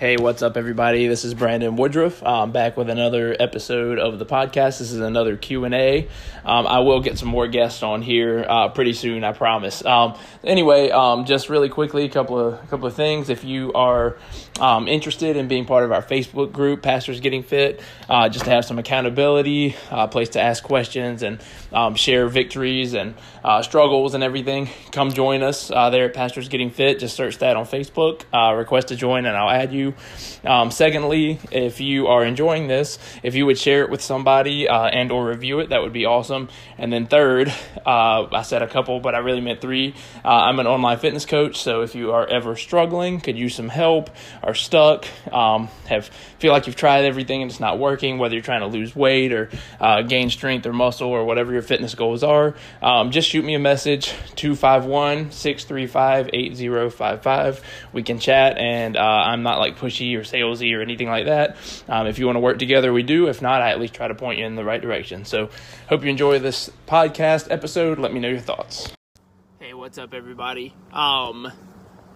Hey, what's up, everybody? This is Brandon Woodruff. I'm back with another episode of the podcast. This is another Q and A. Um, I will get some more guests on here uh, pretty soon, I promise. Um, anyway, um, just really quickly, a couple of a couple of things. If you are um, interested in being part of our Facebook group, Pastors Getting Fit, uh, just to have some accountability, a uh, place to ask questions and um, share victories and uh, struggles and everything, come join us uh, there at Pastors Getting Fit. Just search that on Facebook, uh, request to join, and I'll add you. Um, secondly, if you are enjoying this, if you would share it with somebody uh, and or review it, that would be awesome. And then third, uh, I said a couple, but I really meant three. Uh, I'm an online fitness coach, so if you are ever struggling, could use some help, are stuck, um, have feel like you've tried everything and it's not working, whether you're trying to lose weight or uh, gain strength or muscle or whatever your fitness goals are, um, just shoot me a message 251 635 8055. We can chat, and uh, I'm not like pushy or salesy or anything like that. Um, if you want to work together, we do. If not, I at least try to point you in the right direction. So, hope you enjoy this podcast episode. Let me know your thoughts. Hey, what's up, everybody? Um,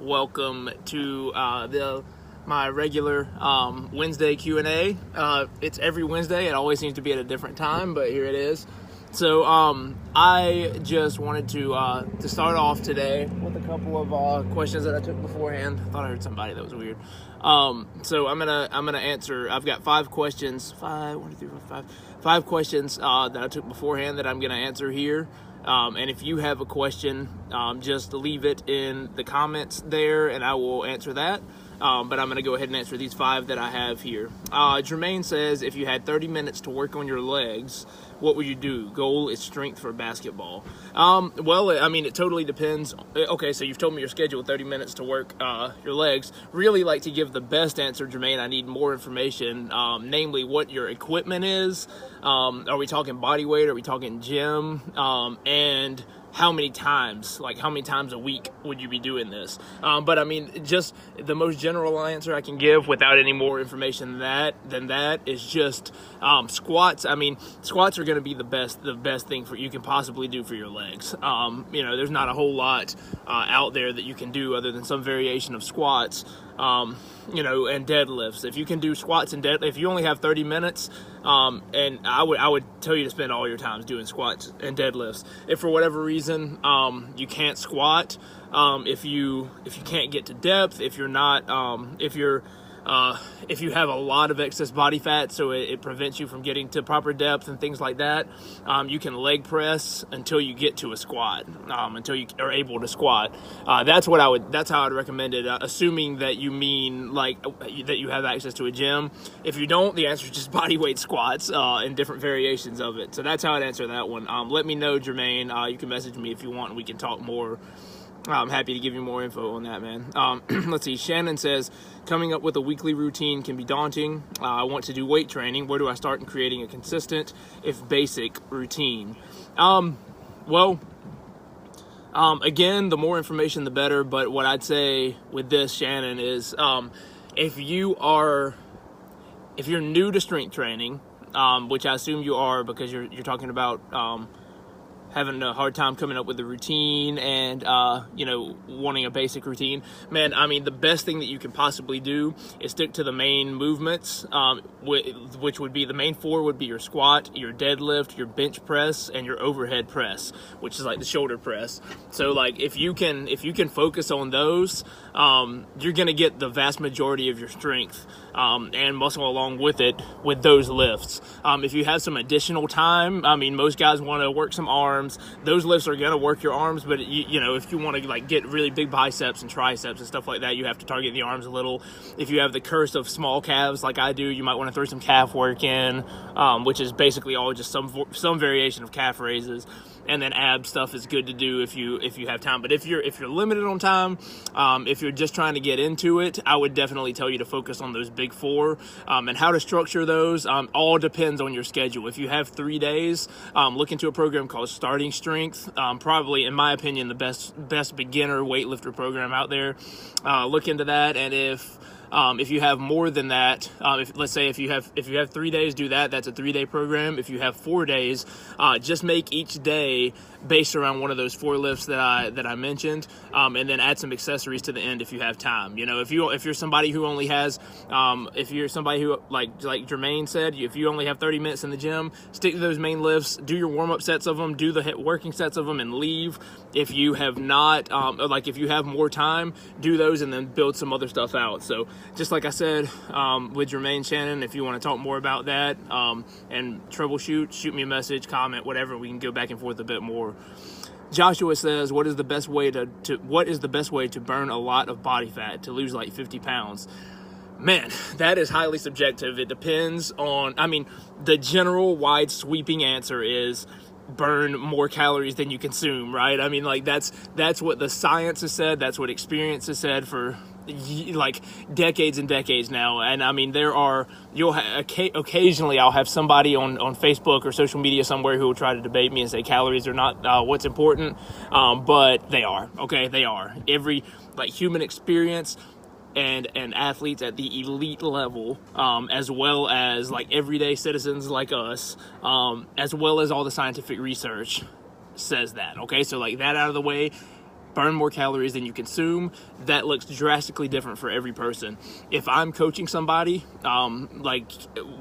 welcome to uh, the my regular um, Wednesday Q and A. Uh, it's every Wednesday. It always seems to be at a different time, but here it is. So um, I just wanted to uh, to start off today with a couple of uh, questions that I took beforehand. I thought I heard somebody that was weird. Um, so I'm gonna I'm gonna answer. I've got five questions. Five, one, two, three, four, five. Five questions uh, that I took beforehand that I'm gonna answer here. Um, and if you have a question, um, just leave it in the comments there, and I will answer that. Um, but I'm going to go ahead and answer these five that I have here. Uh, Jermaine says, if you had 30 minutes to work on your legs, what would you do? Goal is strength for basketball. Um, well, I mean, it totally depends. Uh, okay, so you've told me your schedule 30 minutes to work uh, your legs. Really like to give the best answer, Jermaine. I need more information, um, namely what your equipment is. Um, are we talking body weight? Are we talking gym? Um, and how many times, like how many times a week would you be doing this? Um, but I mean, just the most general answer I can give without any more information than that than that is just um, squats. I mean, squats are going to be the best the best thing for you can possibly do for your legs. Um, you know, there's not a whole lot uh, out there that you can do other than some variation of squats um, you know, and deadlifts. If you can do squats and dead, if you only have 30 minutes, um, and I would I would tell you to spend all your times doing squats and deadlifts. If for whatever reason um, you can't squat, um, if you if you can't get to depth, if you're not um, if you're uh, if you have a lot of excess body fat, so it, it, prevents you from getting to proper depth and things like that, um, you can leg press until you get to a squat, um, until you are able to squat. Uh, that's what I would. That's how I'd recommend it. Uh, assuming that you mean like that you have access to a gym. If you don't, the answer is just body weight squats uh, and different variations of it. So that's how I'd answer that one. Um, let me know, Jermaine. Uh, you can message me if you want, and we can talk more I'm happy to give you more info on that, man. Um, let's see. Shannon says, coming up with a weekly routine can be daunting. Uh, I want to do weight training. Where do I start in creating a consistent, if basic, routine? Um, well, um, again, the more information, the better. But what I'd say with this, Shannon, is um, if you are, if you're new to strength training, um, which I assume you are because you're you're talking about um, having a hard time coming up with a routine and uh, you know wanting a basic routine. Man i mean the best thing that you can possibly do is stick to the main movements um, which would be the main four would be your squat your deadlift your bench press and your overhead press which is like the shoulder press. So like if you can if you can focus on those um, you're to get the vast majority of your strength um, and muscle along with it with those lifts. Um, if you have some additional time i mean most guys want to work some arms Those lifts are to work your arms, but you, you know if you want to like get really big biceps and triceps and stuff like that, you have to target the arms a little. If you have the curse of small calves like I do, you might want to throw some calf work in, um, which is basically all just some some variation of calf raises and then ab stuff is good to do if you if you have time. But if you're if you're limited on time, um, if you're just trying to get into it, I would definitely tell you to focus on those big four um, and how to structure those. Um, all depends on your schedule. If you have three days, um, look into a program called Starting Strength. Um, probably, in my opinion, the best best beginner weightlifter program out there. Uh, look into that, and if Um, if you have more than that, um, if let's say if you have if you have three days, do that. That's a three day program. If you have four days, uh, just make each day based around one of those four lifts that I that I mentioned, um, and then add some accessories to the end if you have time. You know, if you if you're somebody who only has, um, if you're somebody who like like Jermaine said, if you only have 30 minutes in the gym, stick to those main lifts. Do your warm up sets of them. Do the working sets of them, and leave. If you have not, um, like if you have more time, do those and then build some other stuff out. So just like I said um, with Jermaine Shannon, if you want to talk more about that um, and troubleshoot, shoot me a message, comment, whatever. We can go back and forth a bit more. Joshua says, "What is the best way to, to what is the best way to burn a lot of body fat to lose like 50 pounds?" Man, that is highly subjective. It depends on. I mean, the general, wide, sweeping answer is burn more calories than you consume, right? I mean, like that's that's what the science has said. That's what experience has said for like decades and decades now. And I mean, there are you'll ha- occasionally I'll have somebody on on Facebook or social media somewhere who will try to debate me and say calories are not uh, what's important, um, but they are. Okay, they are. Every like human experience and and athletes at the elite level, um, as well as like everyday citizens like us, um, as well as all the scientific research says that. Okay, so like that out of the way, burn more calories than you consume. That looks drastically different for every person. If I'm coaching somebody, um, like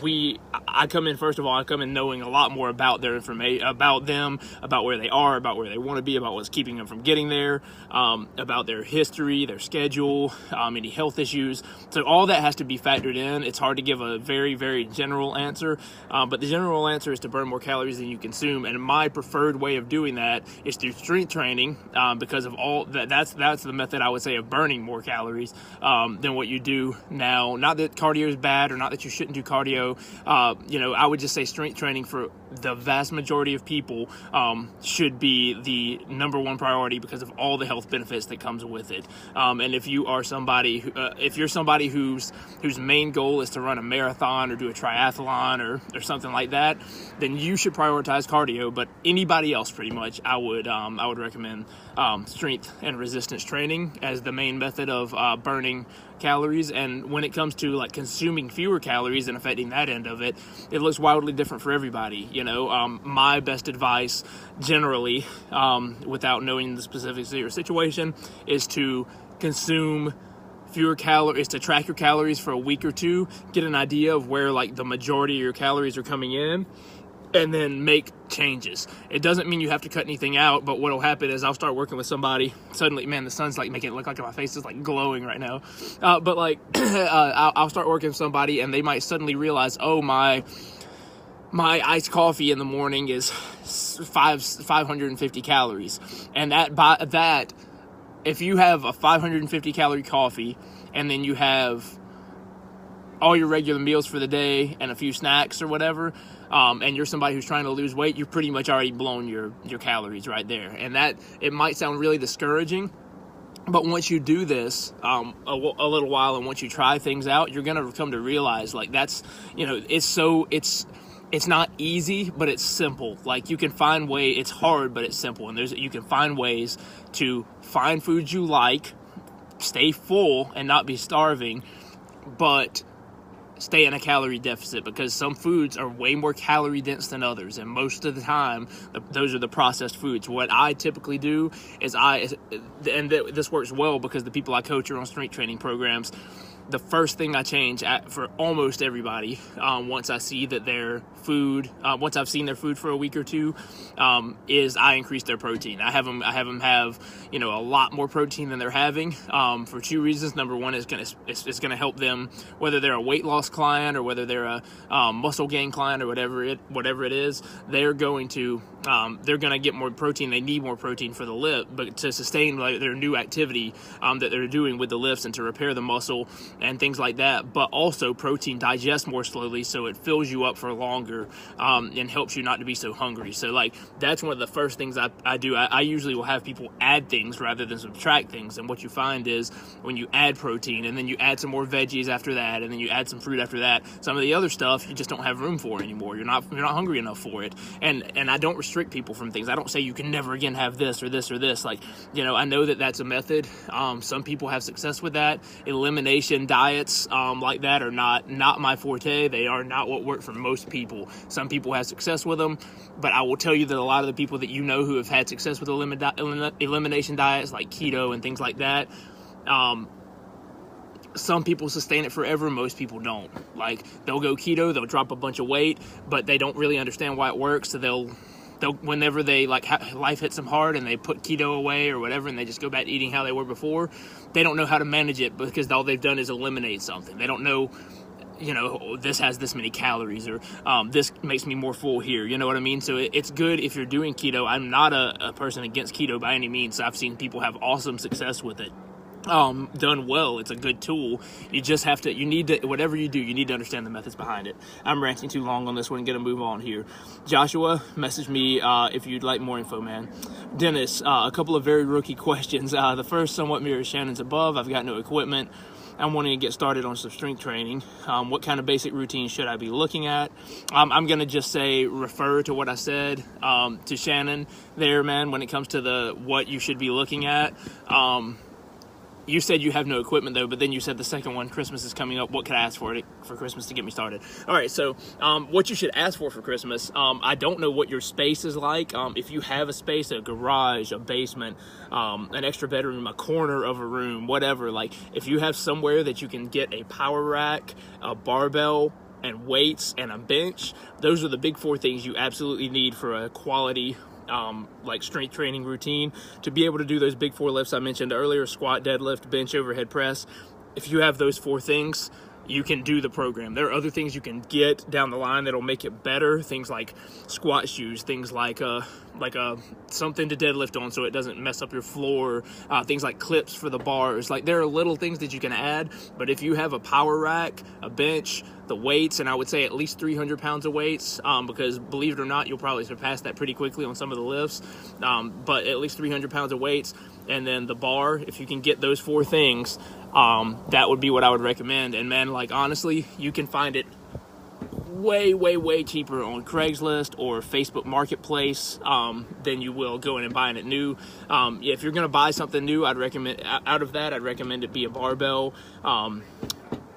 we, I come in first of all, I come in knowing a lot more about their information, about them, about where they are, about where they want to be, about what's keeping them from getting there, um, about their history, their schedule, um, any health issues. So all that has to be factored in. It's hard to give a very, very general answer, um, but the general answer is to burn more calories than you consume. And my preferred way of doing that is through strength training um, because of all that that's that's the method I would say of burning more calories um, than what you do now. Not that cardio is bad or not that you shouldn't do cardio. Uh, you know, I would just say strength training for the vast majority of people um, should be the number one priority because of all the health benefits that comes with it. Um, and if you are somebody, who, uh, if you're somebody whose whose main goal is to run a marathon or do a triathlon or or something like that, then you should prioritize cardio. But anybody else, pretty much, I would um, I would recommend um, strength and resistance training as the main method of uh, burning calories. And when it comes to like consuming fewer calories and affecting that end of it, it looks wildly different for everybody. You know, um, my best advice generally, um, without knowing the specifics of your situation, is to consume fewer calories to track your calories for a week or two get an idea of where like the majority of your calories are coming in and then make changes. It doesn't mean you have to cut anything out, but what'll happen is I'll start working with somebody. Suddenly, man, the sun's like making it look like my face is like glowing right now. Uh, but like, uh, I'll, I'll start working with somebody, and they might suddenly realize, oh my, my iced coffee in the morning is five 550 calories, and that by that, if you have a 550 calorie coffee, and then you have all your regular meals for the day and a few snacks or whatever, um, and you're somebody who's trying to lose weight, you've pretty much already blown your your calories right there. And that it might sound really discouraging, but once you do this um, a, a, little while and once you try things out, you're gonna come to realize like that's you know it's so it's it's not easy, but it's simple. Like you can find way. It's hard, but it's simple, and there's you can find ways to find foods you like, stay full and not be starving, but stay in a calorie deficit because some foods are way more calorie dense than others. And most of the time those are the processed foods. What i typically do is i and this works well because the people i coach are on strength training programs the first thing I change at, for almost everybody um, once I see that their food, uh, once I've seen their food for a week or two, um, is I increase their protein. I have them, I have them have, you know, a lot more protein than they're having um, for two reasons. Number one is going to it's, it's going to help them whether they're a weight loss client or whether they're a um, muscle gain client or whatever it whatever it is. They're going to um, they're going to get more protein. They need more protein for the lift, but to sustain like, their new activity um, that they're doing with the lifts and to repair the muscle and things like that. But also, protein digests more slowly, so it fills you up for longer um, and helps you not to be so hungry. So, like, that's one of the first things I, I do. I, I usually will have people add things rather than subtract things. And what you find is when you add protein and then you add some more veggies after that, and then you add some fruit after that, some of the other stuff you just don't have room for anymore. You're not you're not hungry enough for it. And and I don't restrict people from things. I don't say you can never again have this or this or this. Like, you know, I know that that's a method. Um, some people have success with that. Elimination diets um, like that are not not my forte. They are not what work for most people. Some people have success with them, but I will tell you that a lot of the people that you know who have had success with elim- elimination diets like keto and things like that. Um, some people sustain it forever most people don't like they'll go keto they'll drop a bunch of weight but they don't really understand why it works so they'll whenever they like ha- life hits them hard and they put keto away or whatever and they just go back to eating how they were before they don't know how to manage it because all they've done is eliminate something. They don't know you know this has this many calories or um, this makes me more full here. You know what i mean? So it, it's good if you're doing keto. I'm not a, a person against keto by any means. I've seen people have awesome success with it um, done well. It's a good tool. You just have to, you need to, whatever you do, you need to understand the methods behind it. I'm ranting too long on this one. Gonna move on here. Joshua, message me uh, if you'd like more info, man. Dennis, uh, a couple of very rookie questions. Uh, the first somewhat mirrors Shannon's above. I've got no equipment. I'm wanting to get started on some strength training. Um, what kind of basic routine should I be looking at? Um, I'm to just say refer to what I said um, to Shannon there, man, when it comes to the what you should be looking at. Um, you said you have no equipment though, but then you said the second one, Christmas is coming up. What could I ask for it for Christmas to get me started? All right, so um, what you should ask for for Christmas, um, I don't know what your space is like. Um, if you have a space, a garage, a basement, um, an extra bedroom, a corner of a room, whatever. Like if you have somewhere that you can get a power rack, a barbell, and weights and a bench, those are the big four things you absolutely need for a quality um, like strength training routine to be able to do those big four lifts I mentioned earlier squat, deadlift, bench, overhead press. If you have those four things, you can do the program. There are other things you can get down the line that'll make it better. Things like squat shoes, things like a like a something to deadlift on so it doesn't mess up your floor. Uh, things like clips for the bars. Like there are little things that you can add. But if you have a power rack, a bench, the weights, and I would say at least 300 pounds of weights, um, because believe it or not, you'll probably surpass that pretty quickly on some of the lifts. Um, but at least 300 pounds of weights, and then the bar. If you can get those four things, um, that would be what I would recommend. And man, like honestly, you can find it way, way, way cheaper on Craigslist or Facebook Marketplace um, than you will going and buying it new. Um, if you're going to buy something new, I'd recommend out of that, I'd recommend it be a barbell. Um,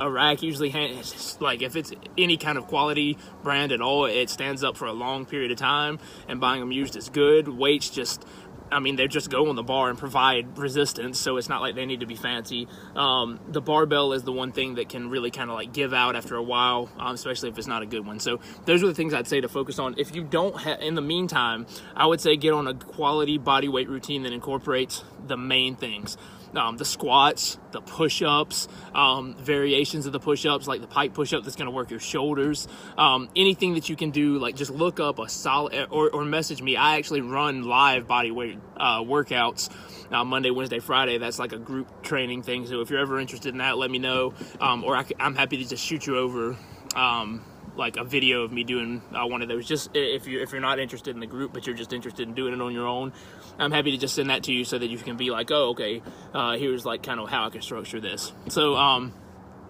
a rack usually has, like if it's any kind of quality brand at all it stands up for a long period of time and buying them used is good weights just I mean, they just go on the bar and provide resistance, so it's not like they need to be fancy. Um, the barbell is the one thing that can really kind of like give out after a while, um, especially if it's not a good one. So those are the things I'd say to focus on. If you don't in the meantime, I would say get on a quality body weight routine that incorporates the main things um, the squats, the push ups, um, variations of the push ups, like the pike push up that's going to work your shoulders. Um, anything that you can do, like just look up a solid or, or message me. I actually run live body weight uh, workouts. Uh, Monday, Wednesday, Friday. That's like a group training thing. So if you're ever interested in that, let me know. Um, or I, am happy to just shoot you over um, like a video of me doing uh, one of those. Just if you if you're not interested in the group, but you're just interested in doing it on your own, I'm happy to just send that to you so that you can be like, oh, okay, uh, here's like kind of how I can structure this. So um,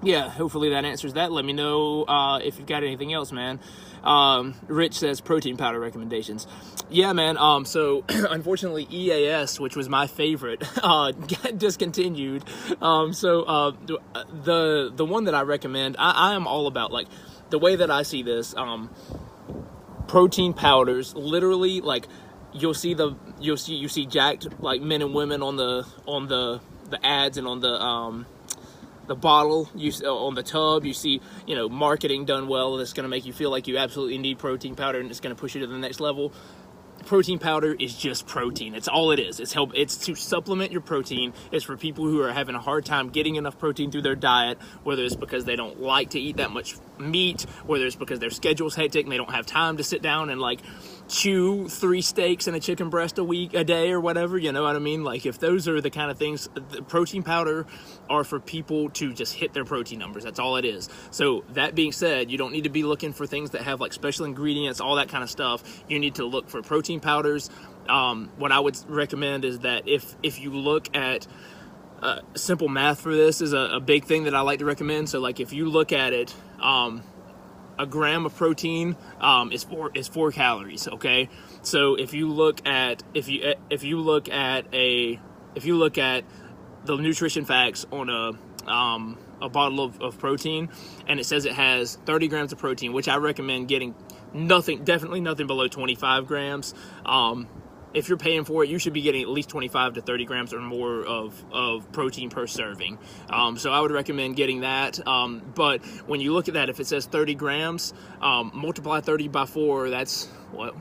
yeah, hopefully that answers that. Let me know uh, if you've got anything else, man. Um, Rich says protein powder recommendations. Yeah, man. Um, so unfortunately, EAS, which was my favorite, uh, discontinued. Um, so uh, the the one that I recommend, I, I am all about like the way that I see this, um, protein powders, literally like you'll see the you'll see you see jacked like men and women on the on the the ads and on the um the bottle you uh, on the tub you see you know marketing done well that's going to make you feel like you absolutely need protein powder and it's going to push you to the next level protein powder is just protein. It's all it is. It's help. It's to supplement your protein. It's for people who are having a hard time getting enough protein through their diet, whether it's because they don't like to eat that much meat, whether it's because their schedule's hectic and they don't have time to sit down and like chew three steaks and a chicken breast a week a day or whatever you know what i mean? Like if those are the kind of things the protein powder are for people to just hit their protein numbers. That's all it is. So that being said you don't need to be looking for things that have like special ingredients all that kind of stuff. You need to look for protein powders. Um, what i would recommend is that if if you look at uh, simple math for this is a, a, big thing that i like to recommend. So like if you look at it um, a gram of protein um, is four is four calories. Okay, so if you look at if you if you look at a if you look at the nutrition facts on a um, a bottle of, of protein, and it says it has 30 grams of protein, which I recommend getting nothing, definitely nothing below 25 grams. Um, if you're paying for it, you should be getting at least 25 to 30 grams or more of, of protein per serving. Um, so I would recommend getting that. Um, but when you look at that, if it says 30 grams, um, multiply 30 by 4, that's what?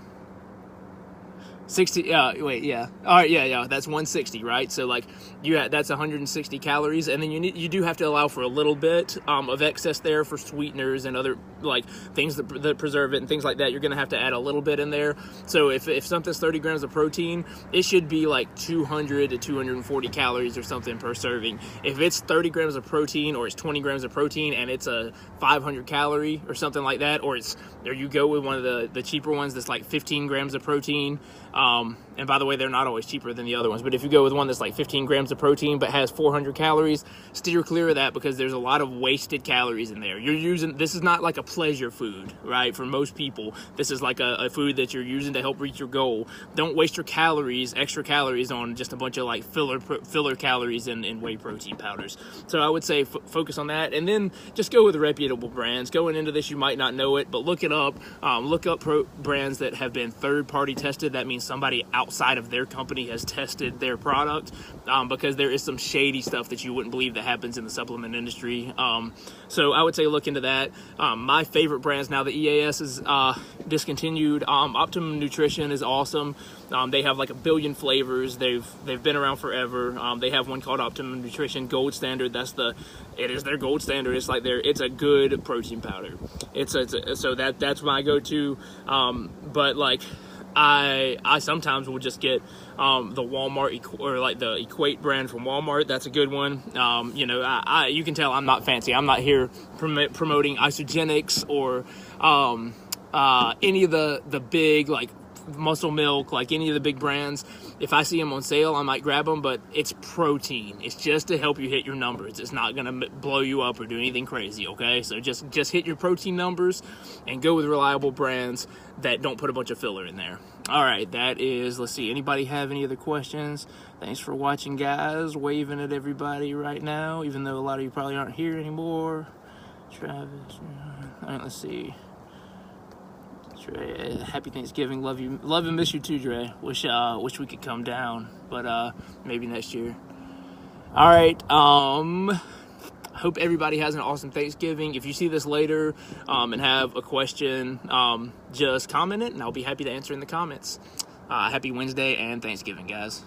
60 uh wait yeah. All right yeah yeah that's 160 right? So like you have, that's 160 calories and then you need you do have to allow for a little bit um, of excess there for sweeteners and other like things that, that preserve it and things like that. You're gonna have to add a little bit in there. So if, if something's 30 grams of protein it should be like 200 to 240 calories or something per serving. If it's 30 grams of protein or it's 20 grams of protein and it's a 500 calorie or something like that or it's or you go with one of the the cheaper ones that's like 15 grams of protein um, and by the way, they're not always cheaper than the other ones. But if you go with one that's like 15 grams of protein but has 400 calories, steer clear of that because there's a lot of wasted calories in there. You're using this is not like a pleasure food, right? For most people, this is like a, a food that you're using to help reach your goal. Don't waste your calories, extra calories, on just a bunch of like filler filler calories and, and whey protein powders. So I would say f- focus on that, and then just go with reputable brands. Going into this, you might not know it, but look it up. Um, look up pro- brands that have been third party tested. That means somebody outside of their company has tested their product um, because there is some shady stuff that you wouldn't believe that happens in the supplement industry. Um, so I would say look into that. Um, my favorite brands now, the EAS is uh, discontinued. Um, Optimum Nutrition is awesome. Um, they have like a billion flavors. They've they've been around forever. Um, they have one called Optimum Nutrition Gold Standard. That's the it is their gold standard. It's like their it's a good protein powder. It's, a, it's a, so that that's my go-to. but like I I sometimes will just get um, the Walmart or like the Equate brand from Walmart. That's a good one. Um, you know, I, I, you can tell I'm not fancy. I'm not here prom- promoting Isagenix or um, uh, any of the the big like Muscle Milk, like any of the big brands. If I see them on sale, I might grab them, but it's protein. It's just to help you hit your numbers. It's not going to blow you up or do anything crazy, okay? So just just hit your protein numbers and go with reliable brands that don't put a bunch of filler in there. All right, that is, let's see, anybody have any other questions? Thanks for watching, guys. Waving at everybody right now, even though a lot of you probably aren't here anymore. Travis, all right, let's see. Dre, happy Thanksgiving. Love you, love and miss you too, Dre. Wish, uh, wish we could come down, but uh, maybe next year. All right. Um, hope everybody has an awesome Thanksgiving. If you see this later um, and have a question, um, just comment it, and I'll be happy to answer in the comments. Uh, happy Wednesday and Thanksgiving, guys.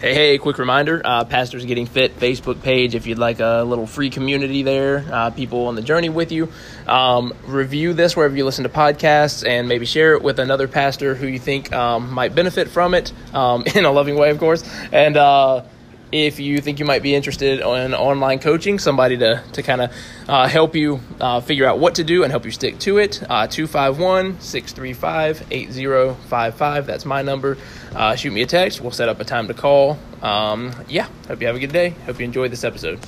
Hey, hey, quick reminder uh, Pastors Getting Fit Facebook page if you'd like a little free community there, uh, people on the journey with you. Um, review this wherever you listen to podcasts and maybe share it with another pastor who you think um, might benefit from it um, in a loving way, of course. And, uh, if you think you might be interested in online coaching, somebody to, to kind of uh, help you uh, figure out what to do and help you stick to it, uh, 251 635 8055. That's my number. Uh, shoot me a text. We'll set up a time to call. Um, yeah, hope you have a good day. Hope you enjoyed this episode.